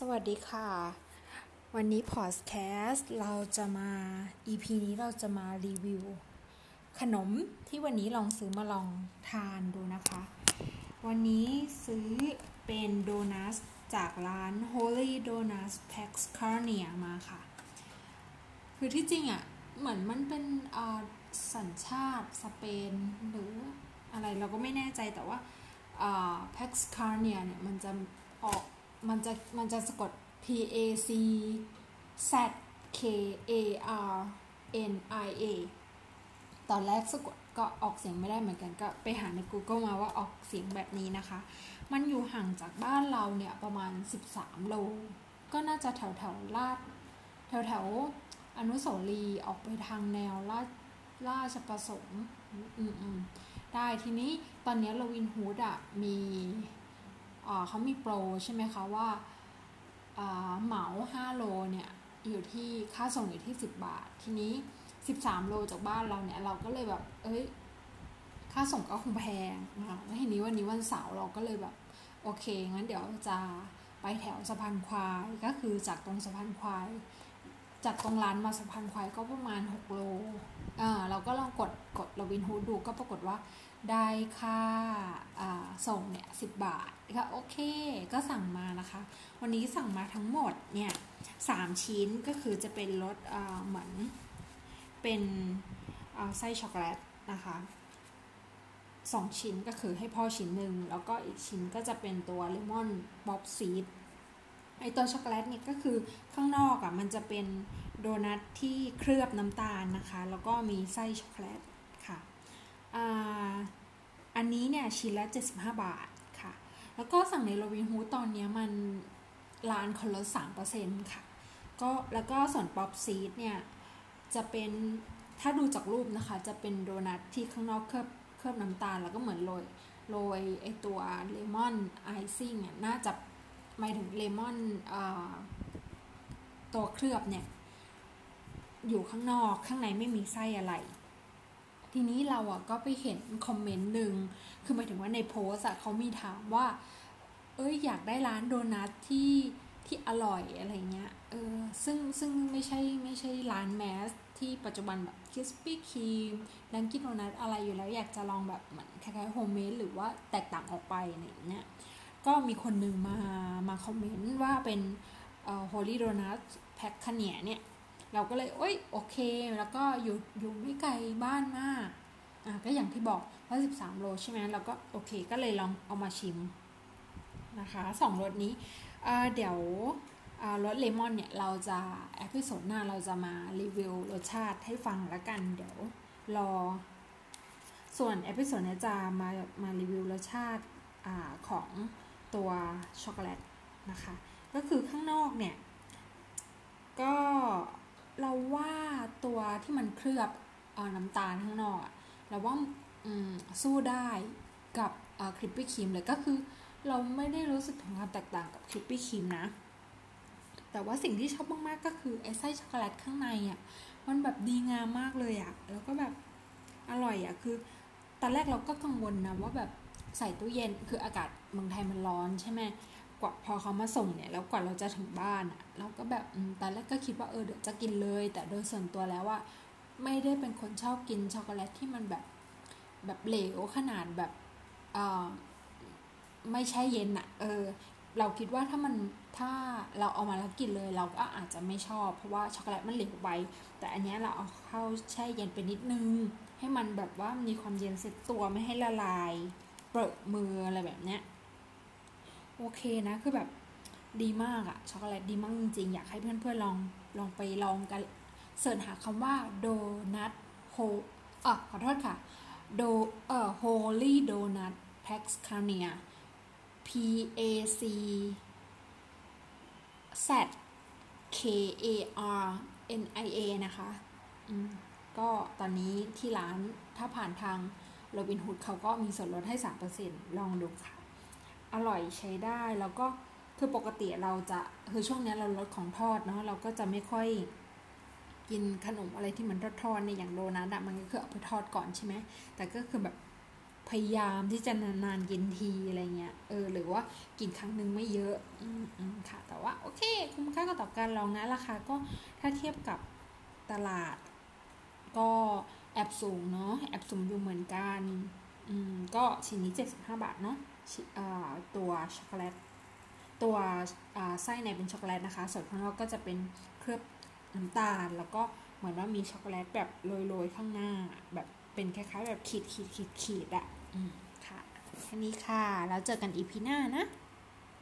สวัสดีค่ะ วันนี้พอดแคสต์เราจะมา EP นี้เราจะมารีวิว ขนมที่วันนี้ลองซื้อมาลองทานดูนะคะ วันนี้ซื้อเป็นโดนัทจากร้าน Holy Donuts Pax c a r n i a มาค่ะ คือที่จริงอะ่ะ เหมือนมันเป็นสัญชาติสเปนหรืออะไรเราก็ไม่แน่ใจแต่ว่า Pax c a r n i a เนี่ยมันจะออก มันจะมันจะสะกด P A C Z K A R N I A ตอนแรกสะกดก็ออกเสียงไม่ได้เหมือนกันก็ไปหาใน Google มาว่าออกเสียงแบบนี้นะคะ มันอยู่ห่างจากบ้านเราเนี่ยประมาณ 13 โล ก็น่าจะแถวแถวลาดแถวแถวอนุสาวรีย์ออกไปทางแนวลาดราชประสงค์ อืมได้ทีนี้ตอนนี้โรวินฮูดอะมี เขามีโปรใช่ไหมคะว่าเหมา 5 โลเนี่ยอยู่ที่ค่าส่งอยู่ที่ 10 บาท ทีนี้ 13 โลจากบ้านเราเนี่ย เราก็เลยแบบ เอ้ย ค่าส่งก็คงแพงนะคะแล้วทีนี้วันนี้วันเสาร์เราก็เลยแบบ โอเค งั้นเดี๋ยวจะไปแถวสะพานควาย ก็คือจากตรงสะพานควาย จากตรงร้านมาสะพานควายก็ประมาณ 6 โลอ่าเราก็ลองกด กดลวินฮูดดูก็ปรากฏว่าได้ค่าส่งเนี่ยสิบบาทก็โอเคก็สั่งมานะคะ วันนี้สั่งมาทั้งหมดเนี่ยสามชิ้นก็คือจะเป็นรสเหมือนเป็นไส้ช็อกโกแลตนะคะสองชิ้นก็คือให้พ่อชิ้นหนึ่งแล้วก็อีกชิ้นก็จะเป็นตัวเลมอนpoppy seed ไอ้ตัวช็อกโกแลตเนี่ยก็คือข้างนอกอะ่ะมันจะเป็นโดนัทที่เคลือบน้ำตาลนะคะ แล้วก็มีไส้ช็อกโกแลต ค่ะอันนี้เนี่ยชิ้นละ75 บาทค่ะ แล้วก็สั่งในโรบินฮูดตอนนี้มันร้านคนลด3%ค่ะ ก็แล้วก็ส่วน poppy seed เนี่ย จะเป็นถ้าดูจากรูปนะคะ จะเป็นโดนัทที่ข้างนอกเคลือบเคลือบน้ำตาล แล้วก็เหมือนโรยโรยไอตัวเลมอนไอซิ่งน่าจะหมายถึงเลมอนตัวเคลือบเนี่ย อยู่ข้างนอกข้างในไม่มีไส้อะไร ทีนี้เราอะก็ไปเห็นคอมเมนต์หนึ่งคือหมายถึงว่าในโพสอะเขามีถามว่า เอ้ยอยากได้ร้านโดนัทที่ที่อร่อยอะไรเงี้ย เออ ซึ่งซึ่งไม่ใช่ไม่ใช่ร้านแมสที่ปัจจุบันแบบ Krispy Kreme Dunkin' Donuts อะไรอยู่แล้วอยากจะลองแบบเหมือนคล้ายๆโฮมเมดหรือว่าแตกต่างออกไปอะไรเงี้ย ก็มีคนหนึ่งมามาคอมเมนต์ว่าเป็นเอ่อโฮลี่โดนัทแพ็คขเนียเนี่ย เราก็เลยโอ้ยโอเค แล้วก็อยู่อยู่ไม่ไกลบ้านมากอะก็อย่างที่บอกว่า13โลใช่ไหมเราก็โอเคก็เลยลองเอามาชิมนะคะสองรสนี้เดี๋ยวรสเลมอนเนี่ยเราจะ episode หน้าเราจะมารีวิวรสชาติให้ฟังแล้วกัน เดี๋ยวรอ ส่วน episode นี้จะมามารีวิวรสชาติอของตัวช็อกโกแลตนะคะ ก็คือข้างนอกเนี่ย ก็ เราว่าตัวที่มันเคลือบอน้ำตาลข้างนอกอะเราว่าสู้ได้กับ Krispy Kreme เลยก็คือ เราไม่ได้รู้สึกถึงความแตกต่างกับ Krispy Kreme นะ แต่ว่าสิ่งที่ชอบมากๆก็คือไอ้ไส้ช็อกโกแลตข้างในอะ่ะมันแบบดีงามมากเลยอะ่ะแล้วก็แบบอร่อยอะ่ะคือตอนแรกเราก็กังวลนะว่าแบบใส่ตู้เย็นคืออากาศเมืองไทยมันร้อนใช่ไหม กว่าพอเขามาส่งเนี่ยแล้วกว่าเราจะถึงบ้านอะเราก็แบบตอนแรกก็คิดว่าเออเดี๋ยวจะกินเลย แต่โดยส่วนตัวแล้วว่าไม่ได้เป็นคนชอบกินช็อกโกแลตที่มันแบบแบบเหลวขนาดแบบเออไม่แช่เย็นอะเออ เราคิดว่าถ้ามันถ้าเราเอามาแล้วกินเลย เราก็อาจจะไม่ชอบ เพราะว่าช็อกโกแลตมันเหลวไป แต่อันนี้เราเอาเข้าแช่เย็นไปนิดนึง ให้มันแบบว่ามีความเย็นเซ็ตตัวไม่ให้ละลายเปื้อนมืออะไรแบบเนี้ย โอเคนะคือแบบดีมากอะช็อกโกแลตดีมากจริงๆอยากให้เพื่อนๆลองลองไปลองกันเสิร์ชหาคำว่าโดนัทโฮอะขอโทษค่ะโดเอ่อ Holy Donut Paxcania P A C Z K A R N I A นะคะอืมก็ตอนนี้ที่ร้านถ้าผ่านทางโรบินฮูดเขาก็มีส่วนลดให้ 3%ลองดูค่ะ อร่อยใช้ได้ แล้วก็คือปกติเราจะคือช่วงนี้เราลดของทอดเนาะเราก็จะไม่ค่อยกินขนมอะไรที่มันทอดๆในอย่างโดนัทอะมันก็คือเอาไปทอดก่อนใช่ไหมแต่ก็คือแบบพยายามที่จะนานๆกินทีอะไรเงี้ยเออหรือว่ากินครั้งหนึ่งไม่เยอะอืมอืมค่ะ แต่ว่าโอเค คุ้มค่ากับต่อการลองนะราคาก็ถ้าเทียบกับตลาด ก็แอบสูงเนาะแอบสูงอยู่เหมือนกันอืมก็ชิ้นนี้ 75 บาทเนาะ ตัวช็อกโกแลตตัวไส้ในเป็นช็อกโกแลตนะคะ ส่วนข้างนอกก็จะเป็นเคลือบน้ำตาล แล้วก็เหมือนว่ามีช็อกโกแลตแบบโรยๆข้างหน้า แบบเป็นคล้ายๆแบบขีดขีดขีดขีดอะค่ะแค่นี้ค่ะ แล้วเจอกัน EP หน้านะ